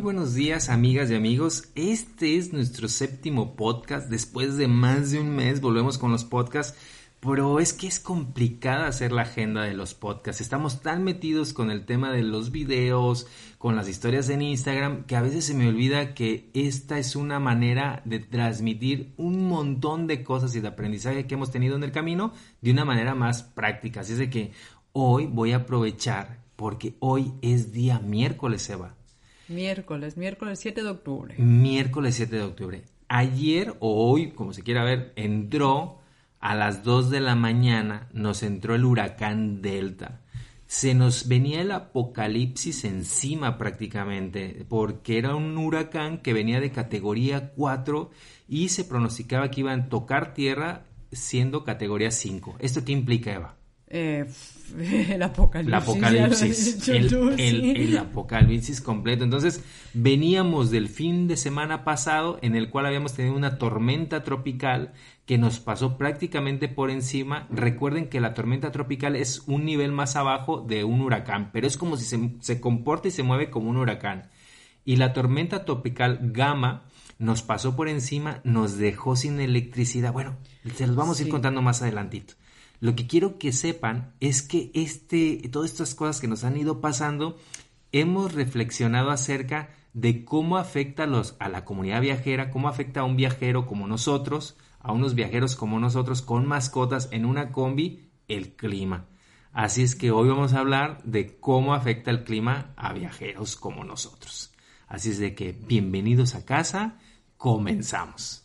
Buenos días amigas y amigos. Este es nuestro séptimo podcast. Después de más de un mes volvemos con los podcasts. Pero es que es complicada hacer la agenda de los podcasts. Estamos tan metidos con el tema de los videos, con las historias en Instagram, que a veces se me olvida que esta es una manera de transmitir un montón de cosas y de aprendizaje que hemos tenido en el camino de una manera más práctica. Así es de que hoy voy a aprovechar porque hoy es día miércoles, Eva. Miércoles, miércoles 7 de octubre. Miércoles 7 de octubre. Ayer o hoy, como se quiera ver, entró a las 2 de la mañana, nos entró el huracán Delta. Se nos venía el apocalipsis encima prácticamente, porque era un huracán que venía de categoría 4 y se pronosticaba que iban a tocar tierra siendo categoría 5. ¿Esto qué implica, Eva? Eh, el apocalipsis. El apocalipsis. El, apocalipsis completo. Entonces, veníamos del fin de semana pasado en el cual habíamos tenido una tormenta tropical que nos pasó prácticamente por encima. Recuerden que la tormenta tropical es un nivel más abajo de un huracán, pero es como si se, se comporta y se mueve como un huracán. Y la tormenta tropical Gamma nos pasó por encima, nos dejó sin electricidad. Bueno, se los vamos a ir contando más adelantito. Lo que quiero que sepan es que este, todas estas cosas que nos han ido pasando, hemos reflexionado acerca de cómo afecta a, los, a la comunidad viajera, cómo afecta a un viajero como nosotros, a unos viajeros como nosotros con mascotas en una combi, el clima. Así es que hoy vamos a hablar de cómo afecta el clima a viajeros como nosotros. Así es de que bienvenidos a casa, comenzamos.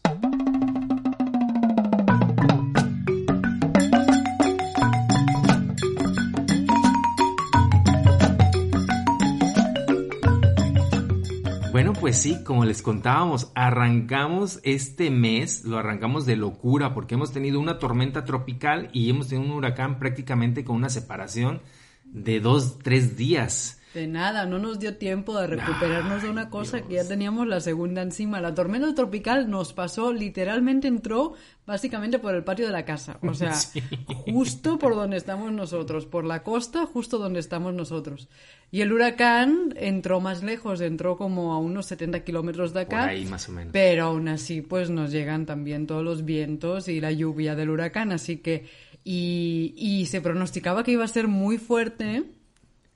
Pues sí, como les contábamos, arrancamos este mes, lo arrancamos de locura porque hemos tenido una tormenta tropical y hemos tenido un huracán prácticamente con una separación de dos, tres días. De nada, no nos dio tiempo de recuperarnos de una cosa que ya teníamos la segunda encima. La tormenta tropical nos pasó, literalmente entró básicamente por el patio de la casa. O sea, justo por donde estamos nosotros, por la costa, justo donde estamos nosotros. Y el huracán entró más lejos, entró como a unos 70 kilómetros de acá. ahí más o menos. Pero aún así, pues nos llegan también todos los vientos y la lluvia del huracán. Así que, y, y se pronosticaba que iba a ser muy fuerte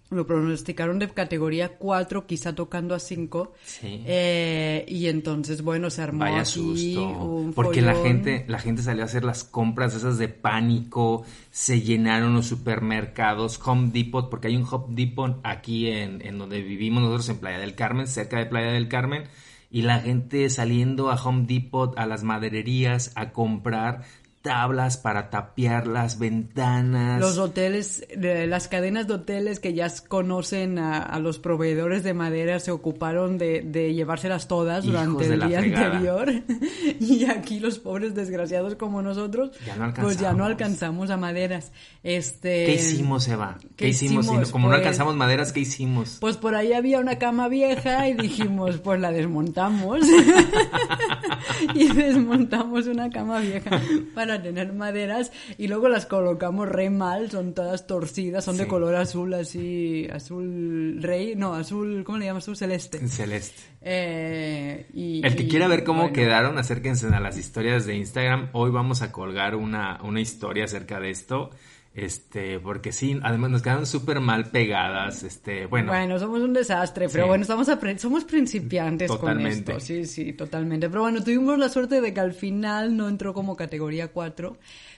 lo pronosticaron de categoría 4, quizá tocando a 5. Sí. Eh, y entonces, bueno, se armó Vaya susto. porque la gente, la gente salió a hacer las compras esas de pánico, se llenaron los supermercados, Home Depot, porque hay un Home Depot aquí en, en donde vivimos nosotros en Playa del Carmen, cerca de Playa del Carmen, y la gente saliendo a Home Depot, a las madererías, a comprar tablas para tapiar las ventanas. Los hoteles, las cadenas de hoteles que ya conocen a, los proveedores de madera se ocuparon de, llevárselas todas durante el día anterior. y aquí los pobres desgraciados como nosotros, pues ya no alcanzamos a maderas. Este, ¿Qué hicimos, Eva? ¿Qué, hicimos? como no pues alcanzamos maderas, ¿qué hicimos? Pues por ahí había una cama vieja y dijimos, pues la desmontamos. y desmontamos una cama vieja para tener maderas y luego las colocamos re mal, son todas torcidas, son de color azul así, azul rey, no, azul, ¿cómo le llamas tú? Celeste. Celeste. Eh, y, El que quiera ver cómo quedaron, acérquense a las historias de Instagram. Hoy vamos a colgar una, una historia acerca de esto. Este, porque sí, además nos quedan súper mal pegadas, este, bueno. Bueno, somos un desastre, pero bueno, estamos somos principiantes con esto, sí, sí, totalmente. Pero bueno, tuvimos la suerte de que al final no entró como categoría 4,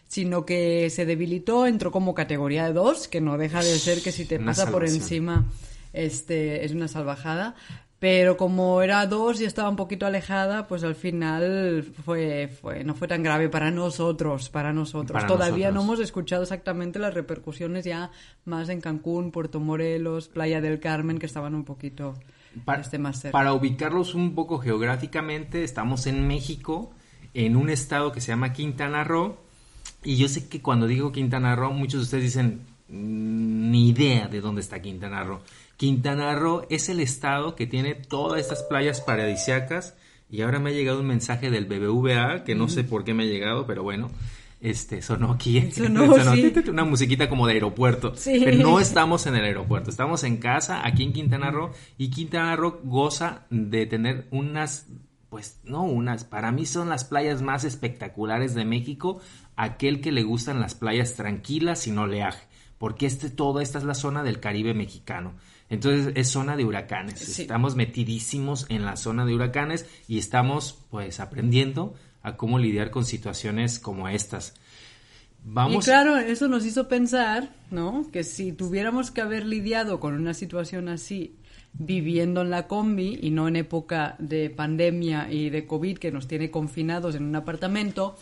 sino que se debilitó, entró como categoría 2, que no deja de ser que si te pasa por encima, este, es una salvajada. Pero como era dos y estaba un poquito alejada, pues al final fue, fue no fue tan grave para nosotros, para nosotros. Todavía no hemos escuchado exactamente las repercusiones ya más en Cancún, Puerto Morelos, Playa del Carmen, que estaban un poquito para, este, más cerca. Para ubicarlos un poco geográficamente, estamos en México, en un estado que se llama Quintana Roo. Y yo sé que cuando digo Quintana Roo, muchos de ustedes dicen, mm, ni idea de dónde está Quintana Roo. Quintana Roo es el estado que tiene todas estas playas paradisiacas y ahora me ha llegado un mensaje del BBVA que no sé por qué me ha llegado, pero bueno, este, sonó aquí, sonó, una musiquita como de aeropuerto, pero no estamos en el aeropuerto, estamos en casa, aquí en Quintana Roo, y Quintana Roo goza de tener unas, pues no unas, para mí son las playas más espectaculares de México, aquel que le gustan las playas tranquilas y no oleaje, porque este, toda esta es la zona del Caribe mexicano. Entonces es zona de huracanes. Estamos metidísimos en la zona de huracanes y estamos pues aprendiendo a cómo lidiar con situaciones como estas. Vamos... Y claro, eso nos hizo pensar, ¿no? Que si tuviéramos que haber lidiado con una situación así viviendo en la combi y no en época de pandemia y de COVID que nos tiene confinados en un apartamento,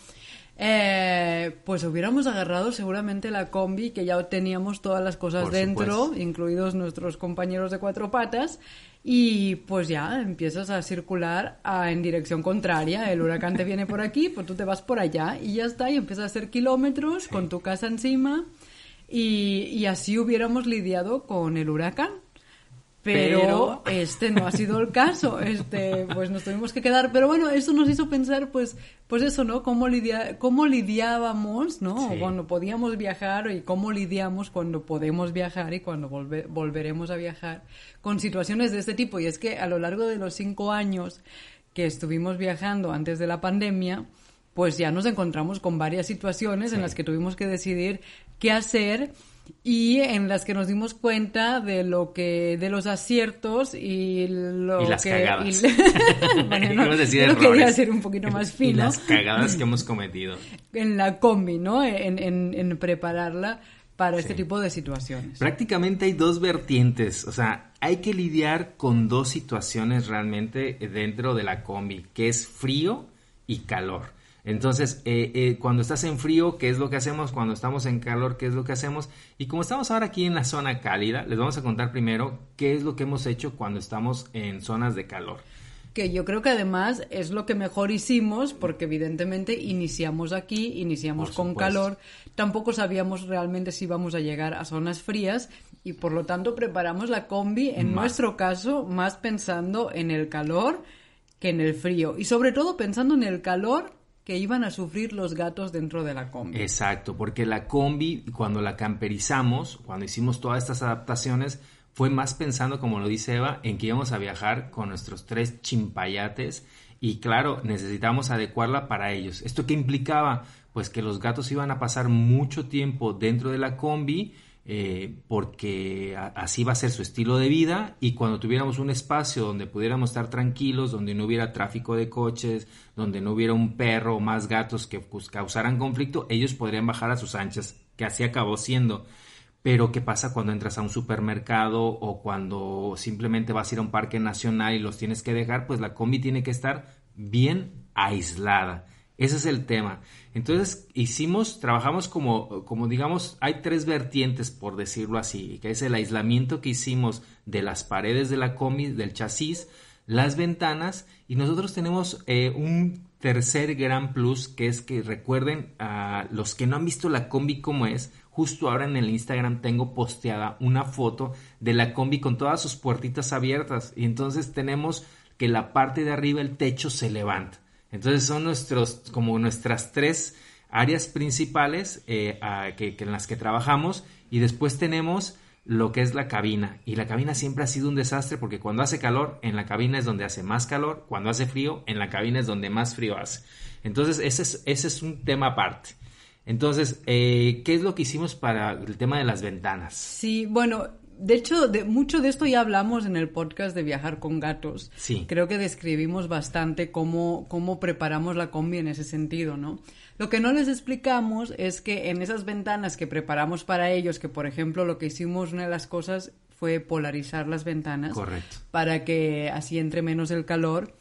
eh, pues hubiéramos agarrado seguramente la combi, que ya teníamos todas las cosas dentro, incluidos nuestros compañeros de cuatro patas, y pues ya empiezas a circular en dirección contraria. El huracán te viene por aquí, pues tú te vas por allá y ya está, y empiezas a hacer kilómetros con tu casa encima, y, y así hubiéramos lidiado con el huracán. Pero, este no ha sido el caso, este, pues nos tuvimos que quedar, pero bueno, eso nos hizo pensar, pues, pues eso, ¿no? Cómo, lidia, cómo lidiábamos, ¿no? Cuando podíamos viajar y cómo lidiamos cuando podemos viajar y cuando volveremos a viajar con situaciones de este tipo. Y es que a lo largo de los cinco años que estuvimos viajando antes de la pandemia, pues ya nos encontramos con varias situaciones en las que tuvimos que decidir qué hacer y en las que nos dimos cuenta de lo que de los aciertos y lo y las que cagadas. bueno, no, quería ser un poquito más fino. Y las cagadas que hemos cometido. En la combi, ¿no? En, en, en prepararla para este tipo de situaciones. Prácticamente hay dos vertientes, o sea, hay que lidiar con dos situaciones realmente dentro de la combi, que es frío y calor. Entonces, eh, eh, cuando estás en frío, ¿qué es lo que hacemos? Cuando estamos en calor, ¿qué es lo que hacemos? Y como estamos ahora aquí en la zona cálida, les vamos a contar primero qué es lo que hemos hecho cuando estamos en zonas de calor. Que yo creo que además es lo que mejor hicimos, porque evidentemente iniciamos aquí, iniciamos con calor, tampoco sabíamos realmente si íbamos a llegar a zonas frías y por lo tanto preparamos la combi, en nuestro caso, más pensando en el calor que en el frío. Y sobre todo pensando en el calor que iban a sufrir los gatos dentro de la combi. Exacto, porque la combi, cuando la camperizamos, cuando hicimos todas estas adaptaciones, fue más pensando, como lo dice Eva, en que íbamos a viajar con nuestros tres chimpayates y claro, necesitamos adecuarla para ellos. ¿Esto qué implicaba? Pues que los gatos iban a pasar mucho tiempo dentro de la combi, eh, porque así va a ser su estilo de vida y cuando tuviéramos un espacio donde pudiéramos estar tranquilos, donde no hubiera tráfico de coches, donde no hubiera un perro o más gatos que causaran conflicto, ellos podrían bajar a sus anchas, que así acabó siendo. Pero ¿qué pasa cuando entras a un supermercado o cuando simplemente vas a ir a un parque nacional y los tienes que dejar? Pues la combi tiene que estar bien aislada. Ese es el tema. Entonces hicimos, trabajamos como, como digamos, hay tres vertientes, por decirlo así, que es el aislamiento que hicimos de las paredes de la combi, del chasis, las ventanas, y nosotros tenemos eh, un tercer gran plus, que es que recuerden a los que no han visto la combi como es, justo ahora en el Instagram tengo posteada una foto de la combi con todas sus puertitas abiertas, y entonces tenemos que la parte de arriba, el techo se levanta. Entonces son nuestros, como nuestras tres áreas principales eh, que, en las que trabajamos y después tenemos lo que es la cabina. Y la cabina siempre ha sido un desastre porque cuando hace calor, en la cabina es donde hace más calor, cuando hace frío, en la cabina es donde más frío hace. Entonces ese es, ese es un tema aparte. Entonces, eh, ¿qué es lo que hicimos para el tema de las ventanas? Sí, bueno, de hecho, de, mucho de esto ya hablamos en el podcast de Viajar con Gatos. Sí. Creo que describimos bastante cómo, cómo preparamos la combi en ese sentido, ¿no? Lo que no les explicamos es que en esas ventanas que preparamos para ellos, que por ejemplo lo que hicimos, una de las cosas fue polarizar las ventanas. Correcto. Para que así entre menos el calor.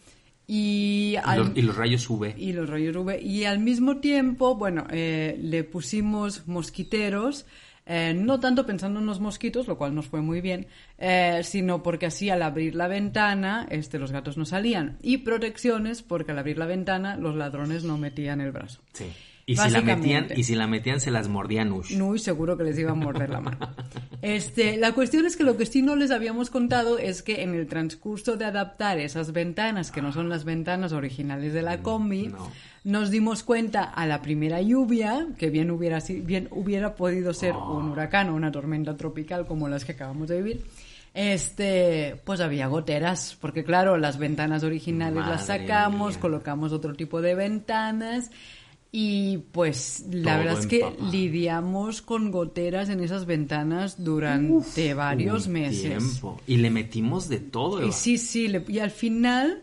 Y, y, los, rayos UV. Y los rayos UV. Y al mismo tiempo, bueno, eh, le pusimos mosquiteros eh, no tanto pensando en los mosquitos, lo cual nos fue muy bien, eh, sino porque así al abrir la ventana este, los gatos no salían. Y protecciones porque al abrir la ventana los ladrones no metían el brazo. Sí. Y si, la metían, y si la metían, se las mordía Nush. Nush seguro que les iba a morder la mano. Este, la cuestión es que lo que sí no les habíamos contado es que en el transcurso de adaptar esas ventanas, que no son las ventanas originales de la mm, combi, nos dimos cuenta a la primera lluvia, que bien hubiera, bien hubiera podido ser oh. un huracán o una tormenta tropical como las que acabamos de vivir, este, pues había goteras, porque claro, las ventanas originales las sacamos, colocamos otro tipo de ventanas y pues la verdad es que lidiamos con goteras en esas ventanas durante varios meses. Y le metimos de todo. Y sí, sí, y al final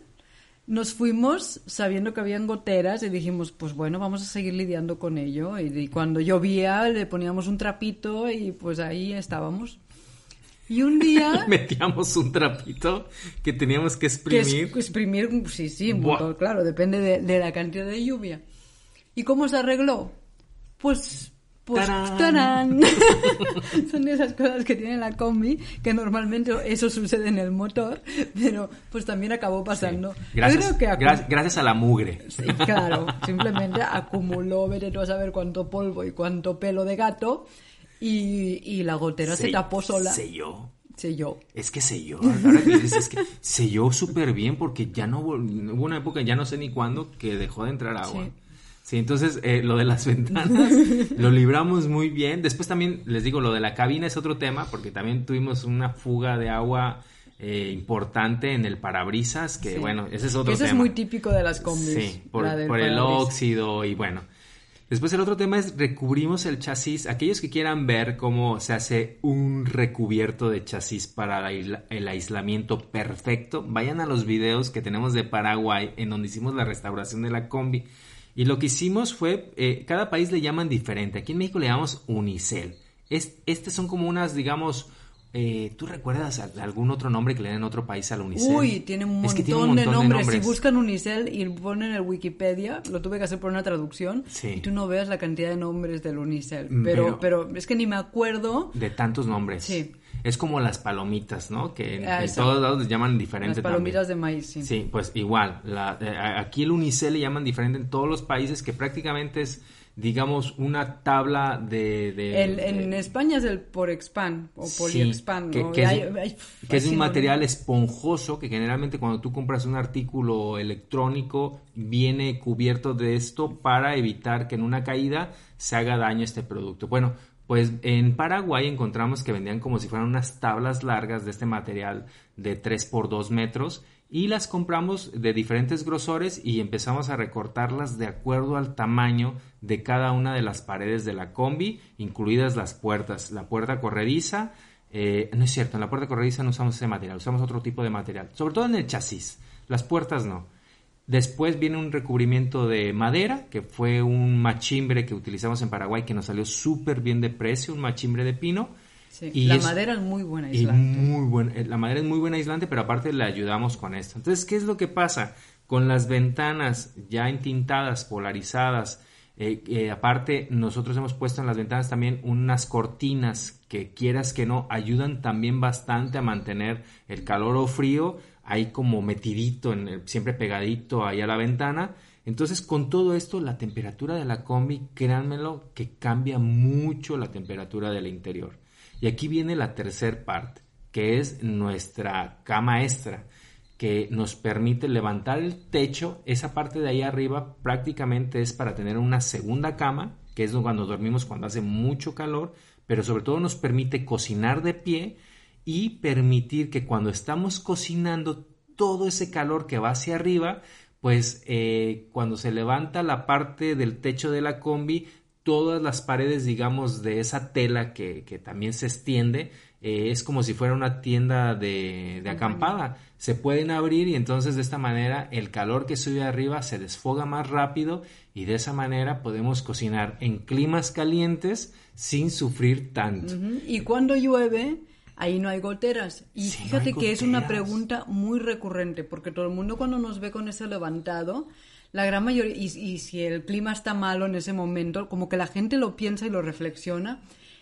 nos fuimos sabiendo que habían goteras y dijimos, pues bueno, vamos a seguir lidiando con ello. Y, cuando llovía le poníamos un trapito y pues ahí estábamos. Y un día... Metíamos un trapito que teníamos que exprimir. Que exprimir, sí, sí, claro, depende de la cantidad de lluvia. ¿Y cómo se arregló? Pues pues ¡tarán! son esas cosas que tiene la combi que normalmente eso sucede en el motor pero pues también acabó pasando. Gracias, gracias, a la mugre. Sí, claro. Simplemente acumuló vete tú a saber cuánto polvo y cuánto pelo de gato y, y la gotera se, tapó sola. selló. Selló. Es que selló. Ahora que dices es que selló súper bien porque ya no hubo una época ya no sé ni cuándo que dejó de entrar agua. Sí, entonces eh, lo de las ventanas lo libramos muy bien. Después también les digo, lo de la cabina es otro tema, porque también tuvimos una fuga de agua eh, importante en el parabrisas, que bueno, ese es otro tema. Eso es muy típico de las combis. Sí, por, por el óxido y bueno. Después el otro tema es recubrimos el chasis. Aquellos que quieran ver cómo se hace un recubierto de chasis para el aislamiento perfecto, vayan a los videos que tenemos de Paraguay en donde hicimos la restauración de la combi y lo que hicimos fue, eh, cada país le llaman diferente. Aquí en México le llamamos Unicel. Es, estas son como unas, digamos, eh, ¿Tú recuerdas algún otro nombre que le den en otro país a la Unicel? Uy, tiene un, montón, de, nombres. Si buscan Unicel y ponen el Wikipedia, lo tuve que hacer por una traducción, y tú no veas la cantidad de nombres del Unicel. Mm, pero, pero, es que ni me acuerdo. De tantos nombres. Sí. Es como las palomitas, ¿no? Que en, ah, todos lados les llaman diferente Las palomitas de maíz, sí. Sí, pues igual. Eh, aquí el Unicel le llaman diferente en todos los países, que prácticamente es digamos, una tabla de... en España es el Porexpan o Poliexpan. que, que, es, un material esponjoso que generalmente cuando tú compras un artículo electrónico viene cubierto de esto para evitar que en una caída se haga daño este producto. Bueno, pues en Paraguay encontramos que vendían como si fueran unas tablas largas de este material de 3 por 2 metros y las compramos de diferentes grosores y empezamos a recortarlas de acuerdo al tamaño de cada una de las paredes de la combi, incluidas las puertas. La puerta corrediza, eh, no es cierto, en la puerta corrediza no usamos ese material, usamos otro tipo de material, sobre todo en el chasis, las puertas no. Después viene un recubrimiento de madera, que fue un machimbre que utilizamos en Paraguay que nos salió súper bien de precio, un machimbre de pino la madera es muy buena aislante. muy eh, la madera es muy buena aislante, pero aparte le ayudamos con esto. Entonces, ¿qué es lo que pasa? Con las ventanas ya entintadas, polarizadas, eh, eh, aparte nosotros hemos puesto en las ventanas también unas cortinas que quieras que no, ayudan también bastante a mantener el calor o frío ahí como metidito, en siempre pegadito ahí a la ventana. Entonces, con todo esto, la temperatura de la combi, créanmelo, que cambia mucho la temperatura del interior. Y aquí viene la tercer parte, que es nuestra cama extra, que nos permite levantar el techo. Esa parte de ahí arriba prácticamente es para tener una segunda cama, que es cuando dormimos cuando hace mucho calor, pero sobre todo nos permite cocinar de pie y permitir que cuando estamos cocinando todo ese calor que va hacia arriba, pues eh, cuando se levanta la parte del techo de la combi, todas las paredes, digamos, de esa tela que, también se extiende, eh, es como si fuera una tienda de, de, acampada. Se pueden abrir y entonces de esta manera el calor que sube arriba se desfoga más rápido y de esa manera podemos cocinar en climas calientes sin sufrir tanto. Y cuando llueve, ahí no hay goteras. Y fíjate que es una pregunta muy recurrente, porque todo el mundo cuando nos ve con ese levantado, la gran mayoría, y, si el clima está malo en ese momento, como que la gente lo piensa y lo reflexiona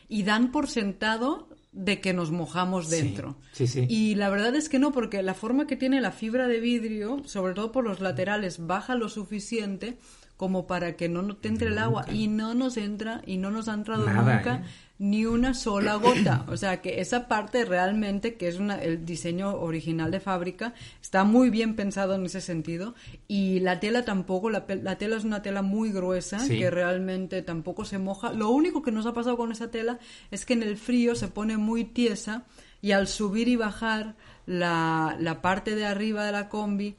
y dan por sentado de que nos mojamos dentro. Sí, sí, Y la verdad es que no, porque la forma que tiene la fibra de vidrio, sobre todo por los laterales, baja lo suficiente como para que no te entre el agua y no nos entra y no nos ha entrado nunca. ¿eh? Ni una sola gota. O sea que esa parte realmente, que es una, el diseño original de fábrica, está muy bien pensado en ese sentido. Y la tela tampoco, la, tela es una tela muy gruesa, que realmente tampoco se moja. Lo único que nos ha pasado con esa tela es que en el frío se pone muy tiesa y al subir y bajar la, la parte de arriba de la combi,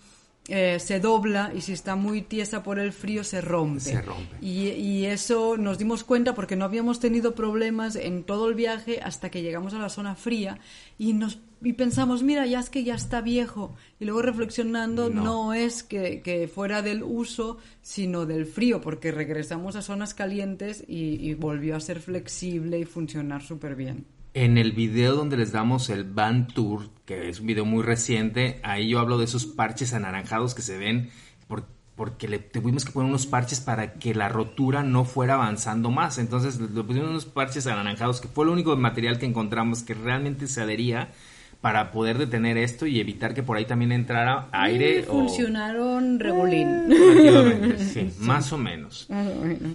eh, se dobla y si está muy tiesa por el frío se rompe. Se rompe. Y, y, eso nos dimos cuenta porque no habíamos tenido problemas en todo el viaje hasta que llegamos a la zona fría y nos y pensamos, mira, ya es que ya está viejo. Y luego reflexionando, no, es que, que, fuera del uso, sino del frío, porque regresamos a zonas calientes y, y volvió a ser flexible y funcionar súper bien. En el video donde les damos el Van Tour, que es un video muy reciente, ahí yo hablo de esos parches anaranjados que se ven porque le tuvimos que poner unos parches para que la rotura no fuera avanzando más. Entonces le pusimos unos parches anaranjados, que fue el único material que encontramos que realmente se adhería para poder detener esto y evitar que por ahí también entrara aire. funcionaron regulín. sí, más o menos.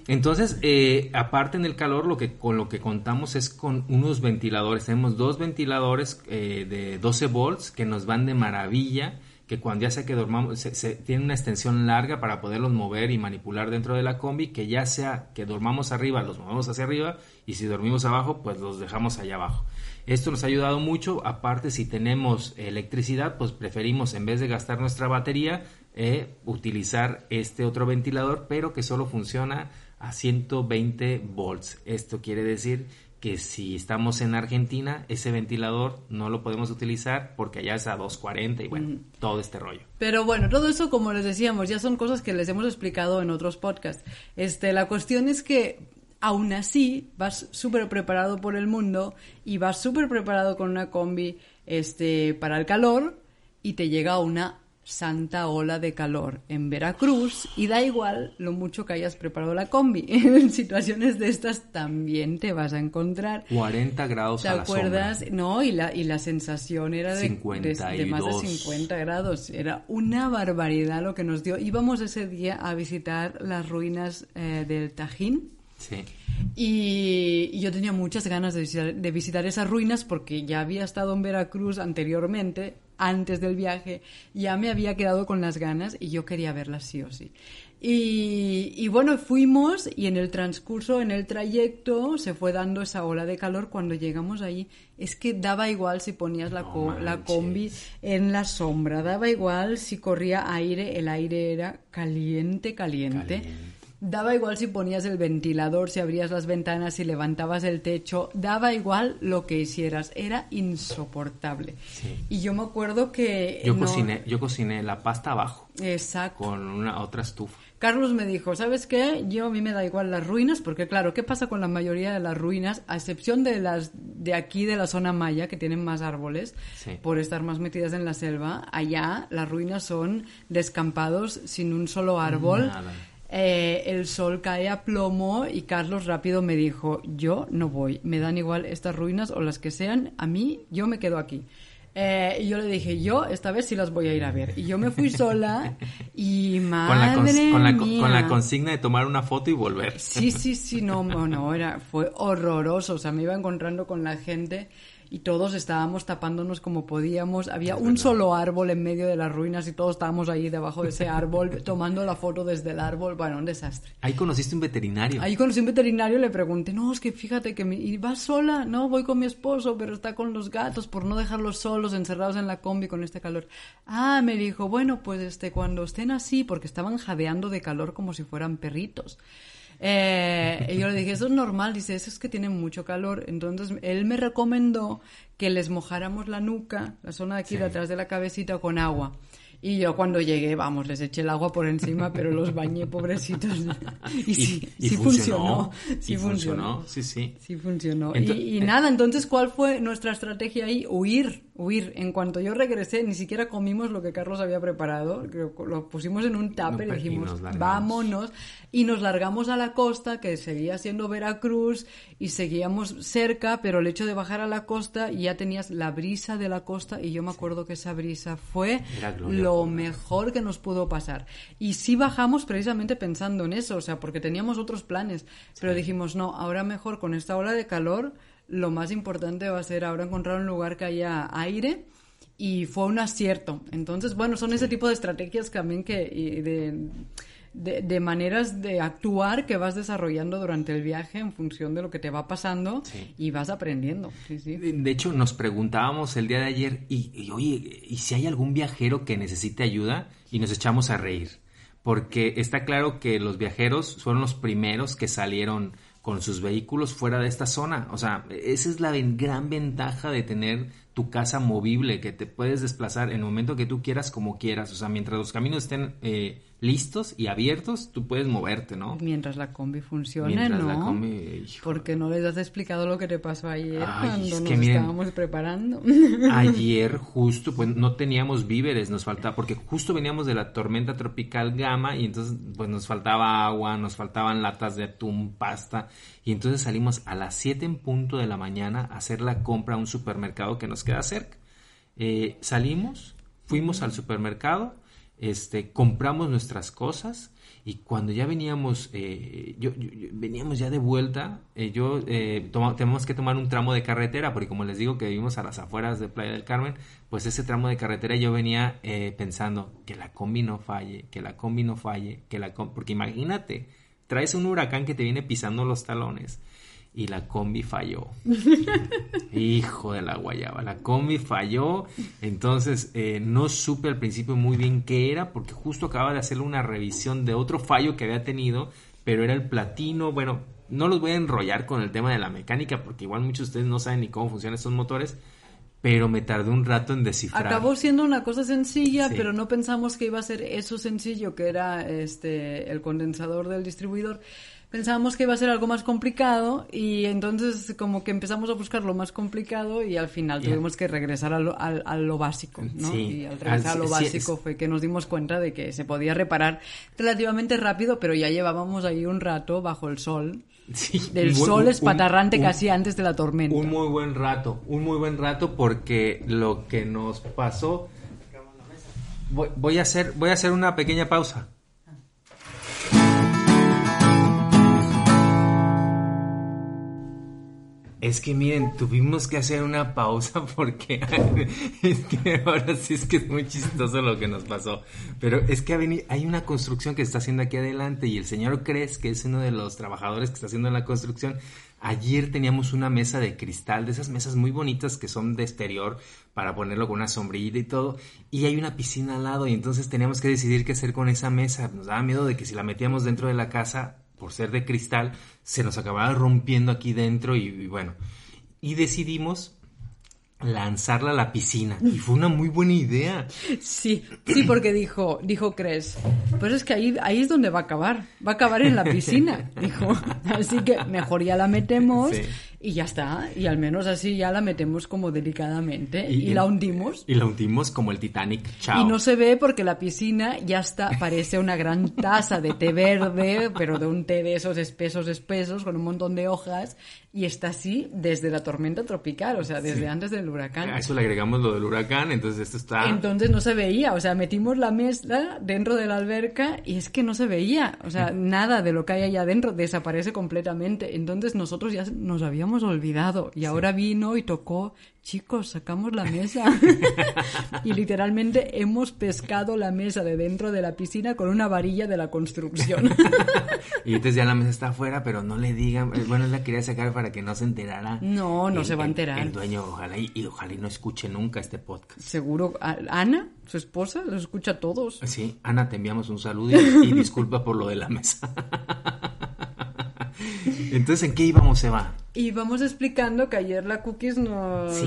Entonces, eh, aparte en el calor, lo que con lo que contamos es con unos ventiladores. Tenemos dos ventiladores eh, de 12 volts que nos van de maravilla que cuando ya sea que dormamos, se, tiene una extensión larga para poderlos mover y manipular dentro de la combi, que ya sea que dormamos arriba, los movemos hacia arriba, y si dormimos abajo, pues los dejamos allá abajo. Esto nos ha ayudado mucho, aparte si tenemos electricidad, pues preferimos en vez de gastar nuestra batería, eh, utilizar este otro ventilador, pero que solo funciona a 120 volts. Esto quiere decir que si estamos en Argentina, ese ventilador no lo podemos utilizar porque allá es a 240 y bueno, todo este rollo. Pero bueno, todo eso, como les decíamos, ya son cosas que les hemos explicado en otros podcasts. Este, la cuestión es que aún así vas súper preparado por el mundo y vas súper preparado con una combi este, para el calor y te llega una santa ola de calor en Veracruz y da igual lo mucho que hayas preparado la combi. En situaciones de estas también te vas a encontrar. 40 grados ¿Te acuerdas? No, y la, y la sensación era de, de, más de 50 grados. Era una barbaridad lo que nos dio. Íbamos ese día a visitar las ruinas eh, del Tajín Sí. Y, yo tenía muchas ganas de visitar, esas ruinas porque ya había estado en Veracruz anteriormente, antes del viaje, ya me había quedado con las ganas y yo quería verlas sí o sí. Y, bueno, fuimos y en el transcurso, en el trayecto, se fue dando esa ola de calor. Cuando llegamos allí, es que daba igual si ponías la, la combi en la sombra, daba igual si corría aire, el aire era caliente. caliente Daba igual si ponías el ventilador, si abrías las ventanas, si levantabas el techo, daba igual lo que hicieras, era insoportable. Y yo me acuerdo que... Yo, cociné, yo cociné la pasta abajo. Exacto. Con una otra estufa. Carlos me dijo, ¿sabes qué? Yo a mí me da igual las ruinas, porque claro, ¿qué pasa con la mayoría de las ruinas? A excepción de las de aquí de la zona maya, que tienen más árboles, por estar más metidas en la selva, allá las ruinas son descampados sin un solo árbol. Eh, el sol cae a plomo y Carlos rápido me dijo, yo no voy, me dan igual estas ruinas o las que sean, a mí yo me quedo aquí. Eh, y yo le dije, yo esta vez sí las voy a ir a ver. Y yo me fui sola y madre con la, con la, consigna de tomar una foto y volver. Sí, sí, sí, no, no, era, fue horroroso. O sea, me iba encontrando con la gente y todos estábamos tapándonos como podíamos. Había un solo árbol en medio de las ruinas y todos estábamos ahí debajo de ese árbol tomando la foto desde el árbol. Bueno, un desastre. Ahí conociste un veterinario. Ahí conocí un veterinario y le pregunté, no, es que fíjate que me... vas sola? No, voy con mi esposo, pero está con los gatos por no dejarlos solos, encerrados en la combi con este calor. Ah, me dijo, bueno, pues este, cuando estén así, porque estaban jadeando de calor como si fueran perritos. Eh, y yo le dije, eso es normal, dice, eso es que tiene mucho calor. Entonces él me recomendó que les mojáramos la nuca, la zona de aquí detrás de la cabecita, con agua. Y yo cuando llegué, vamos, les eché el agua por encima, pero los bañé, pobrecitos. Y sí, sí funcionó. Sí funcionó. Sí, sí. Sí funcionó. y, nada, entonces, ¿cuál fue nuestra estrategia ahí? Huir, huir. En cuanto yo regresé, ni siquiera comimos lo que Carlos había preparado, lo pusimos en un tupper y dijimos, vámonos, y nos largamos a la costa, que seguía siendo Veracruz, y seguíamos cerca, pero el hecho de bajar a la costa, ya tenías la brisa de la costa, y yo me acuerdo que esa brisa fue lo mejor que nos pudo pasar. Y sí bajamos precisamente pensando en eso, o sea, porque teníamos otros planes, pero dijimos, no, ahora mejor con esta ola de calor, lo más importante va a ser ahora encontrar un lugar que haya aire y fue un acierto. Entonces, bueno, son ese tipo de estrategias también que de, de, maneras de actuar que vas desarrollando durante el viaje en función de lo que te va pasando y vas aprendiendo. De hecho, nos preguntábamos el día de ayer, y, y, oye, ¿y si hay algún viajero que necesite ayuda? Y nos echamos a reír, porque está claro que los viajeros fueron los primeros que salieron con sus vehículos fuera de esta zona. O sea, esa es la gran ventaja de tener tu casa movible, que te puedes desplazar en el momento que tú quieras, como quieras. O sea, mientras los caminos estén eh, listos y abiertos, tú puedes moverte, ¿no? Mientras la combi funcione, Mientras La combi, Porque no les has explicado lo que te pasó ayer cuando nos estábamos preparando. Ayer justo, pues no teníamos víveres, nos faltaba, porque justo veníamos de la tormenta tropical Gama y entonces pues nos faltaba agua, nos faltaban latas de atún, pasta y entonces salimos a las 7 en punto de la mañana a hacer la compra a un supermercado que nos queda cerca. Eh, salimos, fuimos al supermercado, este, compramos nuestras cosas y cuando ya veníamos, eh, yo, veníamos ya de vuelta, eh, yo eh, tenemos que tomar un tramo de carretera, porque como les digo que vivimos a las afueras de Playa del Carmen, pues ese tramo de carretera yo venía pensando que la combi no falle, que la combi no falle, que la porque imagínate, traes un huracán que te viene pisando los talones y la combi falló. Hijo de la guayaba, la combi falló. Entonces eh, no supe al principio muy bien qué era porque justo acababa de hacerle una revisión de otro fallo que había tenido, pero era el platino. Bueno, no los voy a enrollar con el tema de la mecánica porque igual muchos de ustedes no saben ni cómo funcionan estos motores. Pero me tardé un rato en descifrar. Acabó siendo una cosa sencilla, pero no pensamos que iba a ser eso sencillo, que era este el condensador del distribuidor pensábamos que iba a ser algo más complicado y entonces como que empezamos a buscar lo más complicado y al final tuvimos que regresar a lo, a, lo básico, ¿no? Y al regresar a lo básico fue que nos dimos cuenta de que se podía reparar relativamente rápido, pero ya llevábamos ahí un rato bajo el sol. del sol espatarrante casi antes de la tormenta. Un muy buen rato, un muy buen rato porque lo que nos pasó... Voy, voy a hacer, voy a hacer una pequeña pausa. Es que miren, tuvimos que hacer una pausa porque es que ahora sí es que es muy chistoso lo que nos pasó. Pero es que hay una construcción que está haciendo aquí adelante y el señor Cres, que es uno de los trabajadores que está haciendo la construcción, ayer teníamos una mesa de cristal, de esas mesas muy bonitas que son de exterior para ponerlo con una sombrilla y todo, y hay una piscina al lado y entonces teníamos que decidir qué hacer con esa mesa. Nos daba miedo de que si la metíamos dentro de la casa por ser de cristal, se nos acababa rompiendo aquí dentro y, bueno, y decidimos lanzarla a la piscina. Y fue una muy buena idea. Sí, sí, porque dijo, dijo Cres, pues es que ahí, ahí es donde va a acabar, va a acabar en la piscina, dijo, así que mejor ya la metemos y ya está, y al menos así ya la metemos como delicadamente y, la hundimos. Y la hundimos como el Titanic, chao. Y no se ve porque la piscina ya está, parece una gran taza de té verde, pero de un té de esos espesos, espesos, con un montón de hojas, y está así desde la tormenta tropical, o sea, desde antes del huracán. A eso le agregamos lo del huracán, entonces esto está... Entonces no se veía, o sea, metimos la mesa dentro de la alberca y es que no se veía, o sea, nada de lo que hay allá adentro desaparece completamente. Entonces nosotros ya nos habíamos olvidado. Y ahora vino y tocó, chicos, sacamos la mesa. y literalmente hemos pescado la mesa de dentro de la piscina con una varilla de la construcción. y entonces ya la mesa está afuera, pero no le digan, eh, bueno, la quería sacar para que no se enterara. No, no se va a enterar. El, dueño, ojalá y, ojalá y no escuche nunca este podcast. Seguro, Ana, su esposa, los escucha a todos. Sí, Ana, te enviamos un saludo y, y disculpa por lo de la mesa. Entonces, ¿en qué íbamos, Eva? Y vamos explicando que ayer la Cookies nos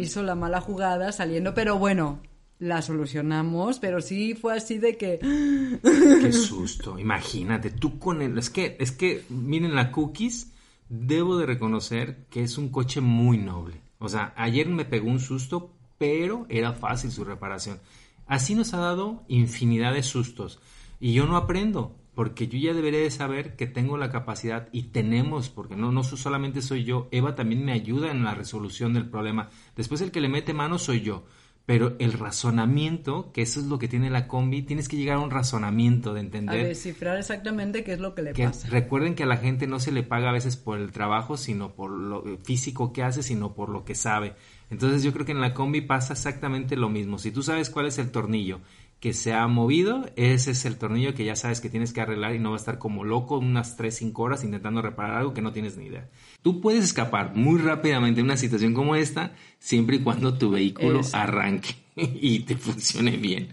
hizo la mala jugada saliendo, pero bueno, la solucionamos, pero sí fue así de que... Qué susto, imagínate, tú con el... Es que, es que, miren, la Cookies, debo de reconocer que es un coche muy noble. O sea, ayer me pegó un susto, pero era fácil su reparación. Así nos ha dado infinidad de sustos. Y yo no aprendo, porque yo ya debería de saber que tengo la capacidad y tenemos, porque no, no solamente soy yo, Eva también me ayuda en la resolución del problema. Después el que le mete mano soy yo. Pero el razonamiento, que eso es lo que tiene la combi, tienes que llegar a un razonamiento de entender. A descifrar exactamente qué es lo que le pasa. Recuerden que a la gente no se le paga a veces por el trabajo, sino por lo físico que hace, sino por lo que sabe. Entonces yo creo que en la combi pasa exactamente lo mismo. Si tú sabes cuál es el tornillo que se ha movido, ese es el tornillo que ya sabes que tienes que arreglar y no va a estar como loco unas 3, 5 horas intentando reparar algo que no tienes ni idea. Tú puedes escapar muy rápidamente de una situación como esta siempre y cuando tu vehículo arranque y te funcione bien.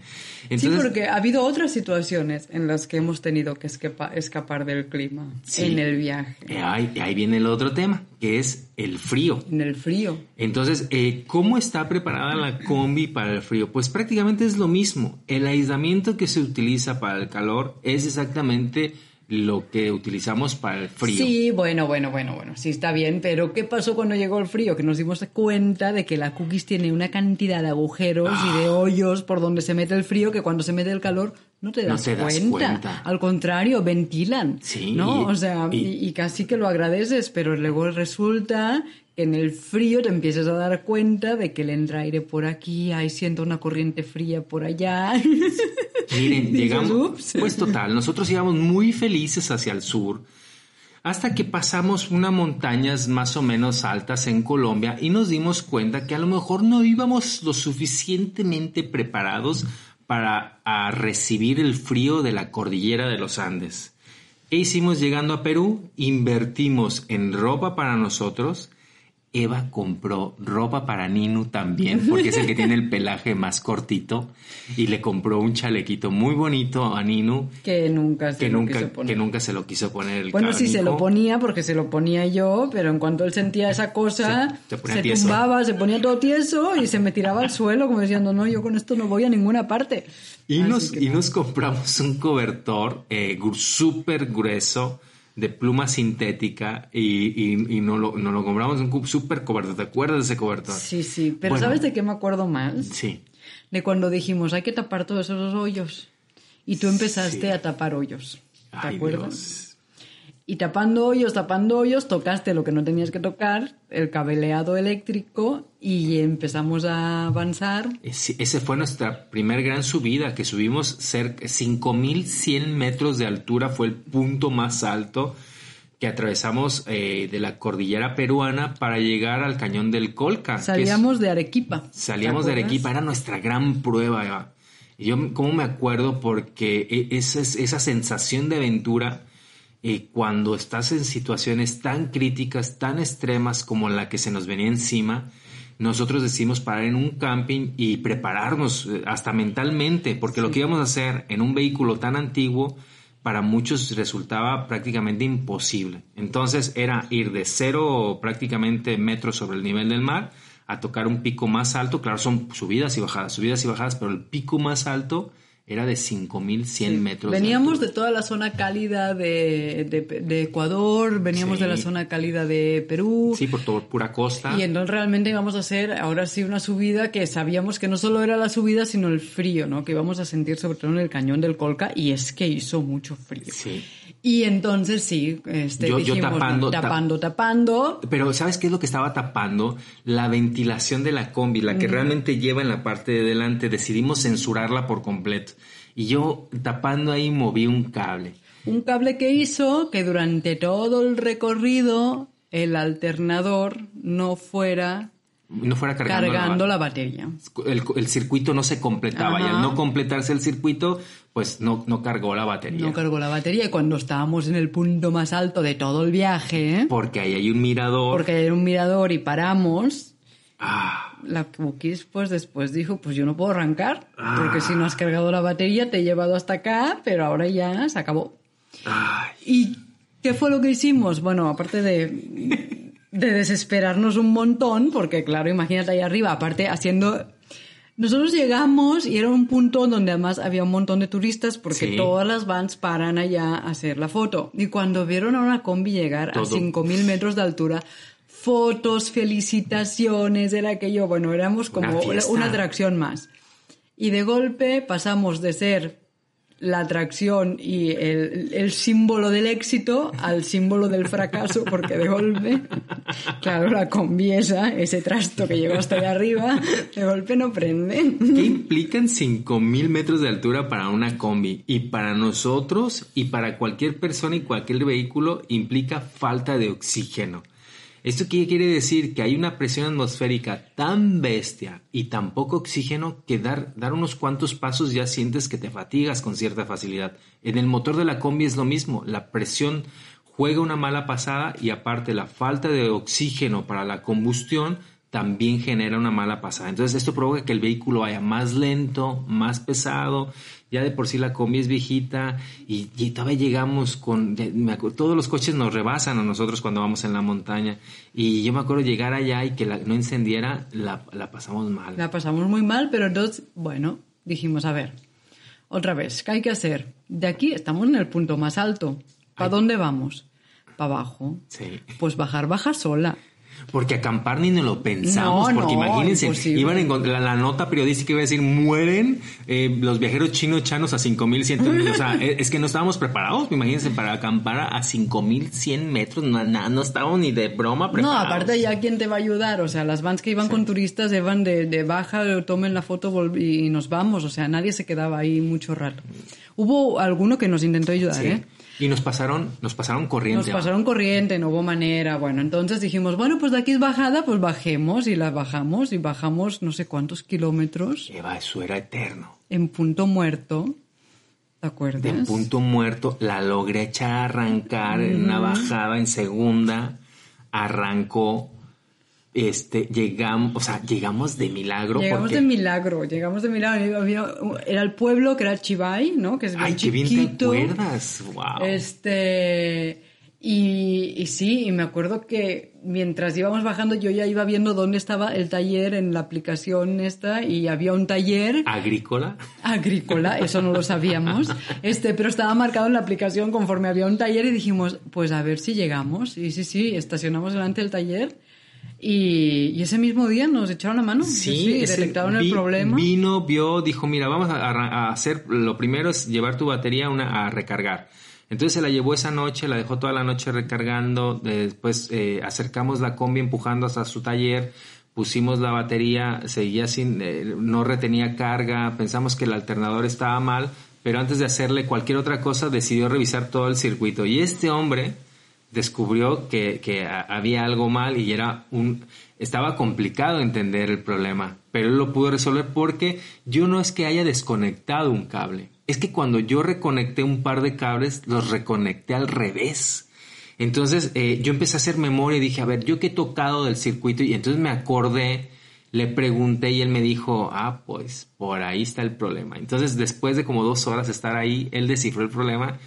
sí, porque ha habido otras situaciones en las que hemos tenido que escapar del clima en el viaje. Eh, ahí, ahí, viene el otro tema, que es el frío. En el frío. Entonces, eh, ¿cómo está preparada la combi para el frío? Pues prácticamente es lo mismo. El aislamiento que se utiliza para el calor es exactamente lo que utilizamos para el frío. Sí, bueno, bueno, bueno, bueno, sí está bien, pero ¿qué pasó cuando llegó el frío? Que nos dimos cuenta de que la cookies tiene una cantidad de agujeros y de ah. hoyos por donde se mete el frío que cuando se mete el calor no te das, cuenta. Al contrario, ventilan. Sí. ¿No? O sea, y casi que lo agradeces, pero luego resulta en el frío te empiezas a dar cuenta de que le entra aire por aquí, ahí siento una corriente fría por allá. Miren, llegamos, pues total, nosotros íbamos muy felices hacia el sur, hasta que pasamos unas montañas más o menos altas en Colombia y nos dimos cuenta que a lo mejor no íbamos lo suficientemente preparados para recibir el frío de la cordillera de los Andes. ¿Qué hicimos llegando a Perú? Invertimos en ropa para nosotros, Eva compró ropa para Ninu también, porque es el que tiene el pelaje más cortito, y le compró un chalequito muy bonito a Ninu. Que nunca se que lo nunca, quiso poner. Que nunca se lo quiso poner el Bueno, sí se lo ponía porque se lo ponía yo, pero en cuanto él sentía esa cosa, se, tumbaba, se ponía todo tieso y se me tiraba al suelo como diciendo, no, yo con esto no voy a ninguna parte. Y, nos, y nos compramos un cobertor eh, súper grueso, de pluma sintética y, y, no, lo, no lo compramos un súper cobertor. ¿Te acuerdas de ese cobertor? Sí, sí. Pero ¿sabes de qué me acuerdo más? Sí. De cuando dijimos, hay que tapar todos esos hoyos. Y tú empezaste a tapar hoyos. ¿Te acuerdas? Y tapando hoyos, tapando hoyos, tocaste lo que no tenías que tocar, el cableado eléctrico, y empezamos a avanzar. Ese fue nuestra primer gran subida, que subimos cerca 5.100 metros de altura, fue el punto más alto que atravesamos eh, de la cordillera peruana para llegar al cañón del Colca. Salíamos de Arequipa. Salíamos de Arequipa, era nuestra gran prueba. Y yo, ¿cómo me acuerdo? Porque e, esa, esa sensación de aventura y cuando estás en situaciones tan críticas, tan extremas como la que se nos venía encima, nosotros decimos parar en un camping y prepararnos eh, hasta mentalmente, porque lo que íbamos a hacer en un vehículo tan antiguo, para muchos resultaba prácticamente imposible. Entonces era ir de cero prácticamente metros sobre el nivel del mar a tocar un pico más alto. Claro, son subidas y bajadas, subidas y bajadas, pero el pico más alto era de 5.100 metros. Veníamos de, toda la zona cálida de, de, Ecuador, veníamos de la zona cálida de Perú. Sí, por toda pura costa. Y entonces realmente íbamos a hacer ahora sí una subida que sabíamos que no solo era la subida, sino el frío, ¿no? Que íbamos a sentir sobre todo en el cañón del Colca y es que hizo mucho frío. Sí. Y entonces sí, este, yo, tapando, tapando, tapando. Pero ¿sabes qué es lo que estaba tapando? La ventilación de la combi, la que realmente lleva en la parte de delante. Decidimos censurarla por completo. Y yo tapando ahí moví un cable. Un cable que hizo que durante todo el recorrido el alternador no fuera no fuera cargando, la, batería. El, circuito no se completaba y al no completarse el circuito, pues no, no cargó la batería. No cargó la batería y cuando estábamos en el punto más alto de todo el viaje... Porque ahí hay un mirador. Porque hay un mirador y paramos. Ah. La Cookies pues después dijo, pues yo no puedo arrancar, porque si no has cargado la batería te he llevado hasta acá, pero ahora ya se acabó. ¿Y qué fue lo que hicimos? Bueno, aparte de de desesperarnos un montón, porque claro, imagínate ahí arriba, aparte haciendo... Nosotros llegamos y era un punto donde además había un montón de turistas porque todas las vans paran allá a hacer la foto. Y cuando vieron a una combi llegar a 5.000 metros de altura, fotos, felicitaciones, era aquello, bueno, éramos como una atracción más. Y de golpe pasamos de ser la atracción y el, símbolo del éxito al símbolo del fracaso, porque de golpe, claro, la combiesa, ese trasto que llegó hasta allá arriba, de golpe no prende. ¿Qué implican 5.000 metros de altura para una combi? Y para nosotros y para cualquier persona y cualquier vehículo implica falta de oxígeno. ¿Esto quiere decir? Que hay una presión atmosférica tan bestia y tan poco oxígeno que dar, dar unos cuantos pasos ya sientes que te fatigas con cierta facilidad. En el motor de la combi es lo mismo, la presión juega una mala pasada y aparte la falta de oxígeno para la combustión también genera una mala pasada. Entonces esto provoca que el vehículo vaya más lento, más pesado ya de por sí la combi es viejita y, todavía llegamos con, me acuerdo, todos los coches nos rebasan a nosotros cuando vamos en la montaña y yo me acuerdo llegar allá y que la, no encendiera, la, la pasamos mal. La pasamos muy mal, pero entonces, bueno, dijimos, a ver, otra vez, ¿qué hay que hacer? De aquí estamos en el punto más alto. ¿Para dónde vamos? Para abajo. Sí. Pues bajar, baja sola. Porque acampar ni nos lo pensamos, porque imagínense, iban a encontrar la, nota periodística iba a decir, mueren eh, los viajeros chinos chanos a 5100 O sea, es que no estábamos preparados, imagínense, para acampar a 5100 metros, no, no, estábamos ni de broma preparados. No, aparte ya quién te va a ayudar, o sea, las vans que iban con turistas iban de, de baja, tomen la foto y nos vamos, o sea, nadie se quedaba ahí mucho rato. Hubo alguno que nos intentó ayudar, ¿eh? Y nos pasaron, nos pasaron corriente. Nos pasaron corriente, no hubo manera. Bueno, entonces dijimos, bueno, pues de aquí es bajada, pues bajemos y la bajamos y bajamos no sé cuántos kilómetros. Eva, eso era eterno. En punto muerto. ¿Te acuerdas? En punto muerto la logré echar a arrancar en una bajada en segunda. Arrancó este, llegamos, o sea, llegamos de milagro. Llegamos de milagro, llegamos de milagro. Era el pueblo que era Chivay, ¿no? Que es bien Ay, qué bien te acuerdas, wow. Este, y, y, sí, y me acuerdo que mientras íbamos bajando yo ya iba viendo dónde estaba el taller en la aplicación esta y había un taller. ¿Agrícola? Agrícola, eso no lo sabíamos. Este, pero estaba marcado en la aplicación conforme había un taller y dijimos, pues a ver si llegamos. Y sí, sí, estacionamos delante del taller y, ese mismo día nos echaron la mano. Sí, detectaron el problema. Vino, vio, dijo, mira, vamos a, hacer, lo primero es llevar tu batería una, a recargar. Entonces se la llevó esa noche, la dejó toda la noche recargando, después eh, acercamos la combi empujando hasta su taller, pusimos la batería, seguía sin, eh, no retenía carga, pensamos que el alternador estaba mal, pero antes de hacerle cualquier otra cosa decidió revisar todo el circuito. Y este hombre, descubrió que, había algo mal y era un estaba complicado entender el problema, pero él lo pudo resolver porque yo no es que haya desconectado un cable, es que cuando yo reconecté un par de cables los reconecté al revés. Entonces eh, yo empecé a hacer memoria y dije, a ver, yo que he tocado del circuito y entonces me acordé, le pregunté y él me dijo, ah, pues por ahí está el problema. Entonces después de como dos horas estar ahí, él descifró el problema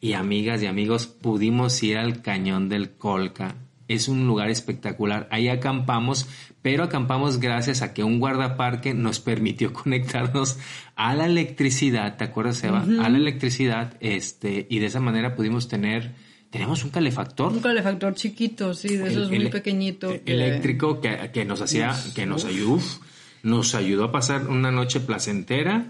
y amigas y amigos pudimos ir al cañón del Colca. Es un lugar espectacular. Ahí acampamos, pero acampamos gracias a que un guardaparque nos permitió conectarnos a la electricidad, ¿te acuerdas, Eva? A la electricidad, este, y de esa manera pudimos tener, tenemos un calefactor. Un calefactor chiquito, sí, de esos muy pequeñitos. Eléctrico que, que, nos hacía, que nos ayudó, nos ayudó a pasar una noche placentera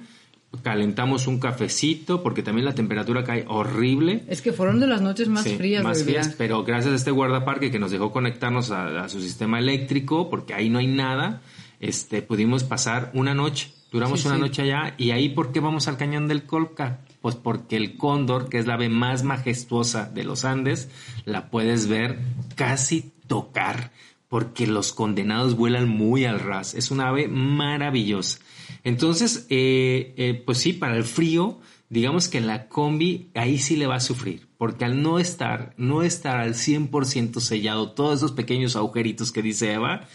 calentamos un cafecito porque también la temperatura cae horrible. Es que fueron de las noches más frías. Más frías, pero gracias a este guardaparque que nos dejó conectarnos a, su sistema eléctrico, porque ahí no hay nada, este, pudimos pasar una noche. Duramos una noche allá y ahí ¿por qué vamos al cañón del Colca? Pues porque el cóndor, que es la ave más majestuosa de los Andes, la puedes ver casi tocar porque los condenados vuelan muy al ras. Es una ave maravillosa. Entonces, eh, eh, pues sí, para el frío, digamos que la combi ahí sí le va a sufrir, porque al no estar, no estar al 100% sellado todos esos pequeños agujeritos que dice Eva,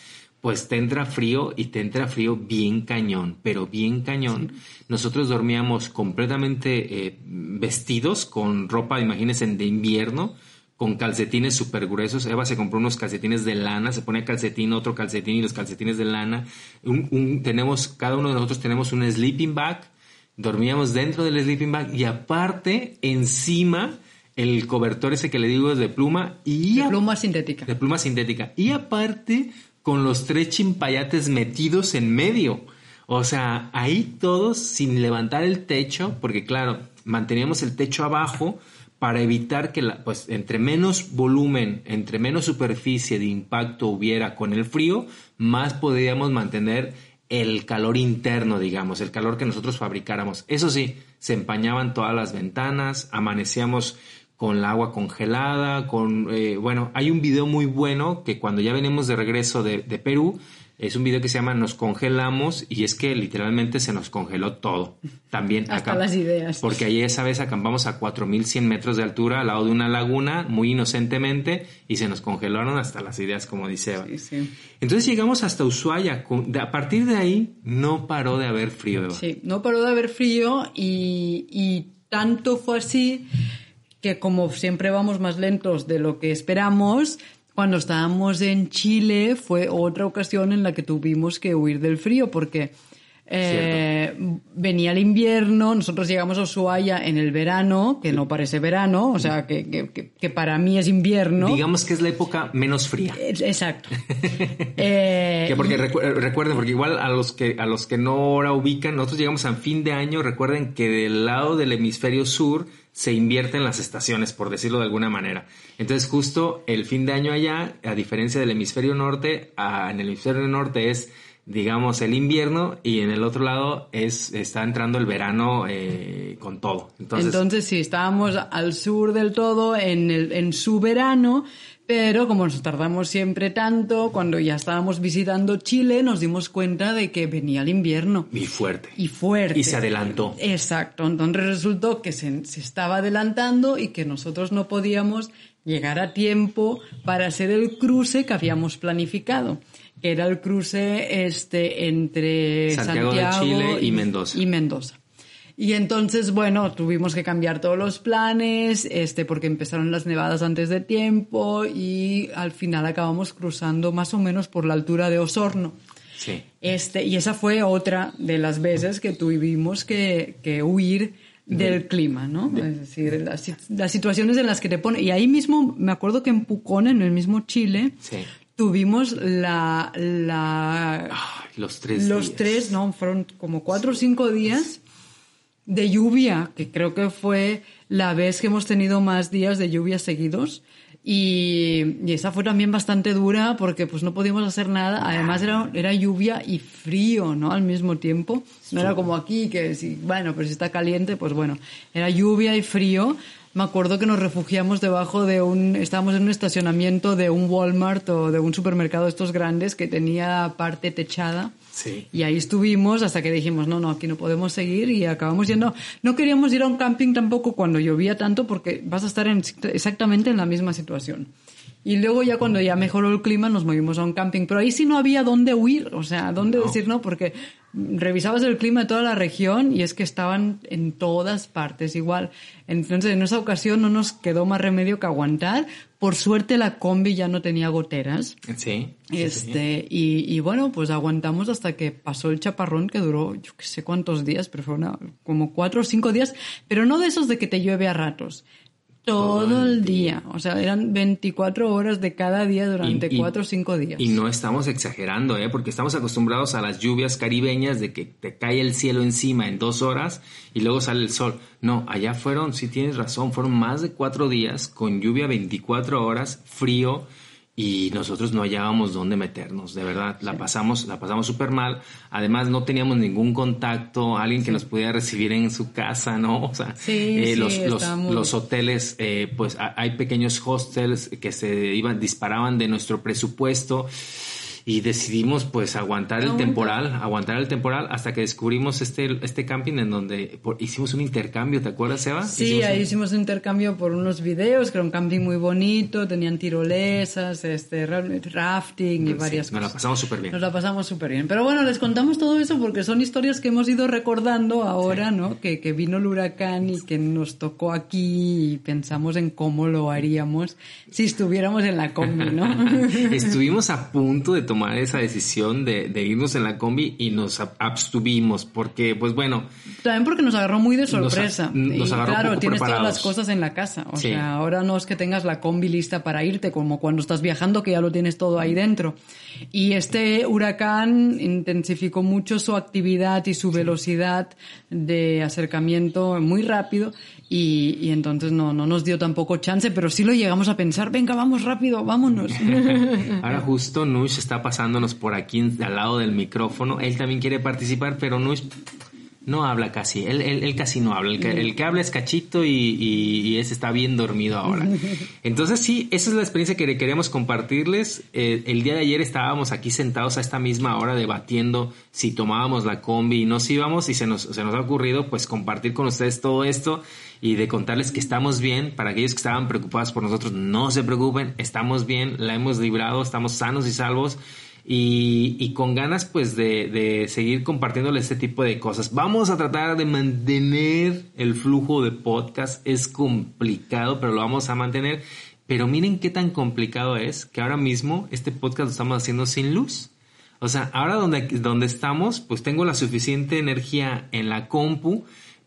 pues te entra frío y te entra frío bien cañón, pero bien cañón. Nosotros dormíamos completamente eh, vestidos con ropa, imagínense, de invierno, con calcetines súper gruesos. Eva se compró unos calcetines de lana, se pone calcetín, otro calcetín y los calcetines de lana. Un, tenemos, cada uno de nosotros tenemos un sleeping bag. Dormíamos dentro del sleeping bag y aparte, encima, el cobertor ese que le digo es de pluma y... De pluma sintética. De pluma sintética. Y aparte, con los tres chimpayates metidos en medio. O sea, ahí todos sin levantar el techo, porque claro, manteníamos el techo abajo para evitar que, la, pues, entre menos volumen, entre menos superficie de impacto hubiera con el frío, más podríamos mantener el calor interno, digamos, el calor que nosotros fabricáramos. Eso sí, se empañaban todas las ventanas, amanecíamos con la agua congelada, con, eh, bueno, hay un video muy bueno que cuando ya venimos de regreso de, de Perú, es un video que se llama Nos congelamos y es que literalmente se nos congeló todo. También Hasta las ideas. Porque ahí esa vez acampamos a 4100 metros de altura al lado de una laguna, muy inocentemente, y se nos congelaron hasta las ideas, como dice Eva. Sí, sí. Entonces llegamos hasta Ushuaia. A partir de ahí no paró de haber frío, Eva. Sí, no paró de haber frío y, y tanto fue así que como siempre vamos más lentos de lo que esperamos, cuando estábamos en Chile fue otra ocasión en la que tuvimos que huir del frío porque eh, venía el invierno, nosotros llegamos a Ushuaia en el verano, que no parece verano, o sea, que, que, que, para mí es invierno. Digamos que es la época menos fría. Exacto. eh, que porque recuerden, porque igual a los que a los que no ahora ubican, nosotros llegamos a fin de año, recuerden que del lado del hemisferio sur se invierten las estaciones, por decirlo de alguna manera. Entonces, justo el fin de año allá, a diferencia del hemisferio norte, en el hemisferio norte es, digamos, el invierno y en el otro lado es está entrando el verano eh, con todo. Entonces, Entonces, sí, estábamos al sur del todo en, el, en su verano pero como nos tardamos siempre tanto, cuando ya estábamos visitando Chile, nos dimos cuenta de que venía el invierno. Y fuerte. Y fuerte. Y se adelantó. Exacto. Entonces resultó que se, se estaba adelantando y que nosotros no podíamos llegar a tiempo para hacer el cruce que habíamos planificado. Que era el cruce este entre Santiago, de Chile y Mendoza. Y Mendoza. Y entonces, bueno, tuvimos que cambiar todos los planes, este, porque empezaron las nevadas antes de tiempo y al final acabamos cruzando más o menos por la altura de Osorno. Sí. Este, y esa fue otra de las veces que tuvimos que, que huir del clima, ¿no? Es decir, las, las, situaciones en las que te pone. Y ahí mismo, me acuerdo que en Pucón, en el mismo Chile, sí. tuvimos la... la Ay, los tres Los días. tres, ¿no? Fueron como cuatro o cinco días de lluvia, que creo que fue la vez que hemos tenido más días de lluvia seguidos. Y, y, esa fue también bastante dura porque pues no podíamos hacer nada. Además era, era lluvia y frío, ¿no? Al mismo tiempo. No era como aquí que si, bueno, pero si está caliente, pues bueno. Era lluvia y frío. Me acuerdo que nos refugiamos debajo de un, estábamos en un estacionamiento de un Walmart o de un supermercado de estos grandes que tenía parte techada. Sí. Y ahí estuvimos hasta que dijimos, no, no, aquí no podemos seguir y acabamos yendo. No queríamos ir a un camping tampoco cuando llovía tanto porque vas a estar en, exactamente en la misma situación. Y luego ya cuando ya mejoró el clima nos movimos a un camping, pero ahí sí no había dónde huir, o sea, dónde no. decir no, porque revisabas el clima de toda la región y es que estaban en todas partes igual. Entonces en esa ocasión no nos quedó más remedio que aguantar. Por suerte la combi ya no tenía goteras. Sí. Este, sí. Y, y, bueno, pues aguantamos hasta que pasó el chaparrón que duró yo que sé cuántos días, pero fue una, como cuatro o cinco días, pero no de esos de que te llueve a ratos todo el día. O sea, eran 24 horas de cada día durante y, 4 o 5 días. Y no estamos exagerando, ¿eh? Porque estamos acostumbrados a las lluvias caribeñas de que te cae el cielo encima en dos horas y luego sale el sol. No, allá fueron, sí tienes razón, fueron más de 4 días con lluvia 24 horas, frío y nosotros no hallábamos dónde meternos, de verdad, la pasamos, la pasamos súper mal, además no teníamos ningún contacto, alguien que sí. nos pudiera recibir en su casa, ¿no? O sea, sí, eh, sí, los, los, los, hoteles, eh, pues hay pequeños hostels que se iban, disparaban de nuestro presupuesto y decidimos pues aguantar el temporal, aguantar el temporal hasta que descubrimos este, este camping en donde por, hicimos un intercambio, ¿te acuerdas, Eva? Sí, hicimos ahí un... hicimos un intercambio por unos videos, que era un camping muy bonito, tenían tirolesas, este rafting y varias sí, Nos la pasamos súper bien. Nos la pasamos súper bien. Pero bueno, les contamos todo eso porque son historias que hemos ido recordando ahora, sí. ¿no? Que, que vino el huracán y que nos tocó aquí y pensamos en cómo lo haríamos si estuviéramos en la combi, ¿no? Estuvimos a punto de tomar tomar esa decisión de, irnos en la combi y nos abstuvimos, porque, pues bueno. También porque nos agarró muy de sorpresa. Nos, claro, tienes todas las cosas en la casa. O sea, ahora no es que tengas la combi lista para irte, como cuando estás viajando, que ya lo tienes todo ahí dentro. Y este huracán intensificó mucho su actividad y su velocidad de acercamiento muy rápido y, y, entonces no, no nos dio tampoco chance, pero sí lo llegamos a pensar, venga, vamos rápido, vámonos. Ahora justo Nush está pasándonos por aquí al lado del micrófono, él también quiere participar, pero Nush no habla casi, él, él, casi no habla. El que, habla es cachito y, y, ese está bien dormido ahora. Entonces sí, esa es la experiencia que queremos compartirles. Eh, el día de ayer estábamos aquí sentados a esta misma hora debatiendo si tomábamos la combi y nos íbamos y se nos, se nos ha ocurrido pues compartir con ustedes todo esto y de contarles que estamos bien. Para aquellos que estaban preocupados por nosotros, no se preocupen, estamos bien, la hemos librado, estamos sanos y salvos y, con ganas pues de, seguir compartiéndoles este tipo de cosas. Vamos a tratar de mantener el flujo de podcast. Es complicado, pero lo vamos a mantener. Pero miren qué tan complicado es que ahora mismo este podcast lo estamos haciendo sin luz. O sea, ahora donde, donde estamos, pues tengo la suficiente energía en la compu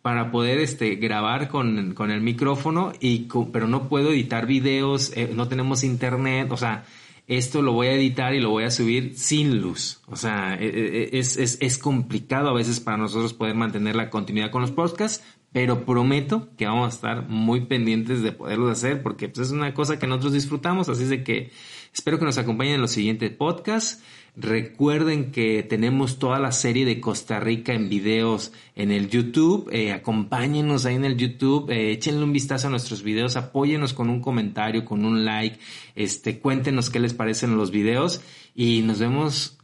para poder este, grabar con, el micrófono, y, pero no puedo editar videos, eh, no tenemos internet, o sea, esto lo voy a editar y lo voy a subir sin luz. O sea, e, e, e, es, es, es, complicado a veces para nosotros poder mantener la continuidad con los podcasts, pero prometo que vamos a estar muy pendientes de poderlo hacer porque pues, es una cosa que nosotros disfrutamos, así de que espero que nos acompañen en los siguientes podcasts. Recuerden que tenemos toda la serie de Costa Rica en videos en el YouTube. Eh, acompáñenos ahí en el YouTube. Eh, échenle un vistazo a nuestros videos. Apóyenos con un comentario, con un like. Este, cuéntenos qué les parecen los videos. Y nos vemos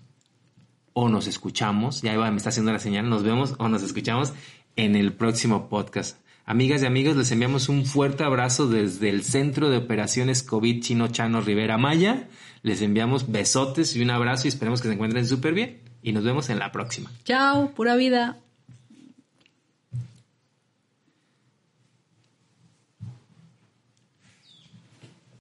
o nos escuchamos. Ya me está haciendo la señal. Nos vemos o nos escuchamos en el próximo podcast. Amigas y amigos, les enviamos un fuerte abrazo desde el Centro de Operaciones COVID Chino Chano Rivera Maya. Les enviamos besotes y un abrazo y esperemos que se encuentren súper bien. Y nos vemos en la próxima. Chao, pura vida.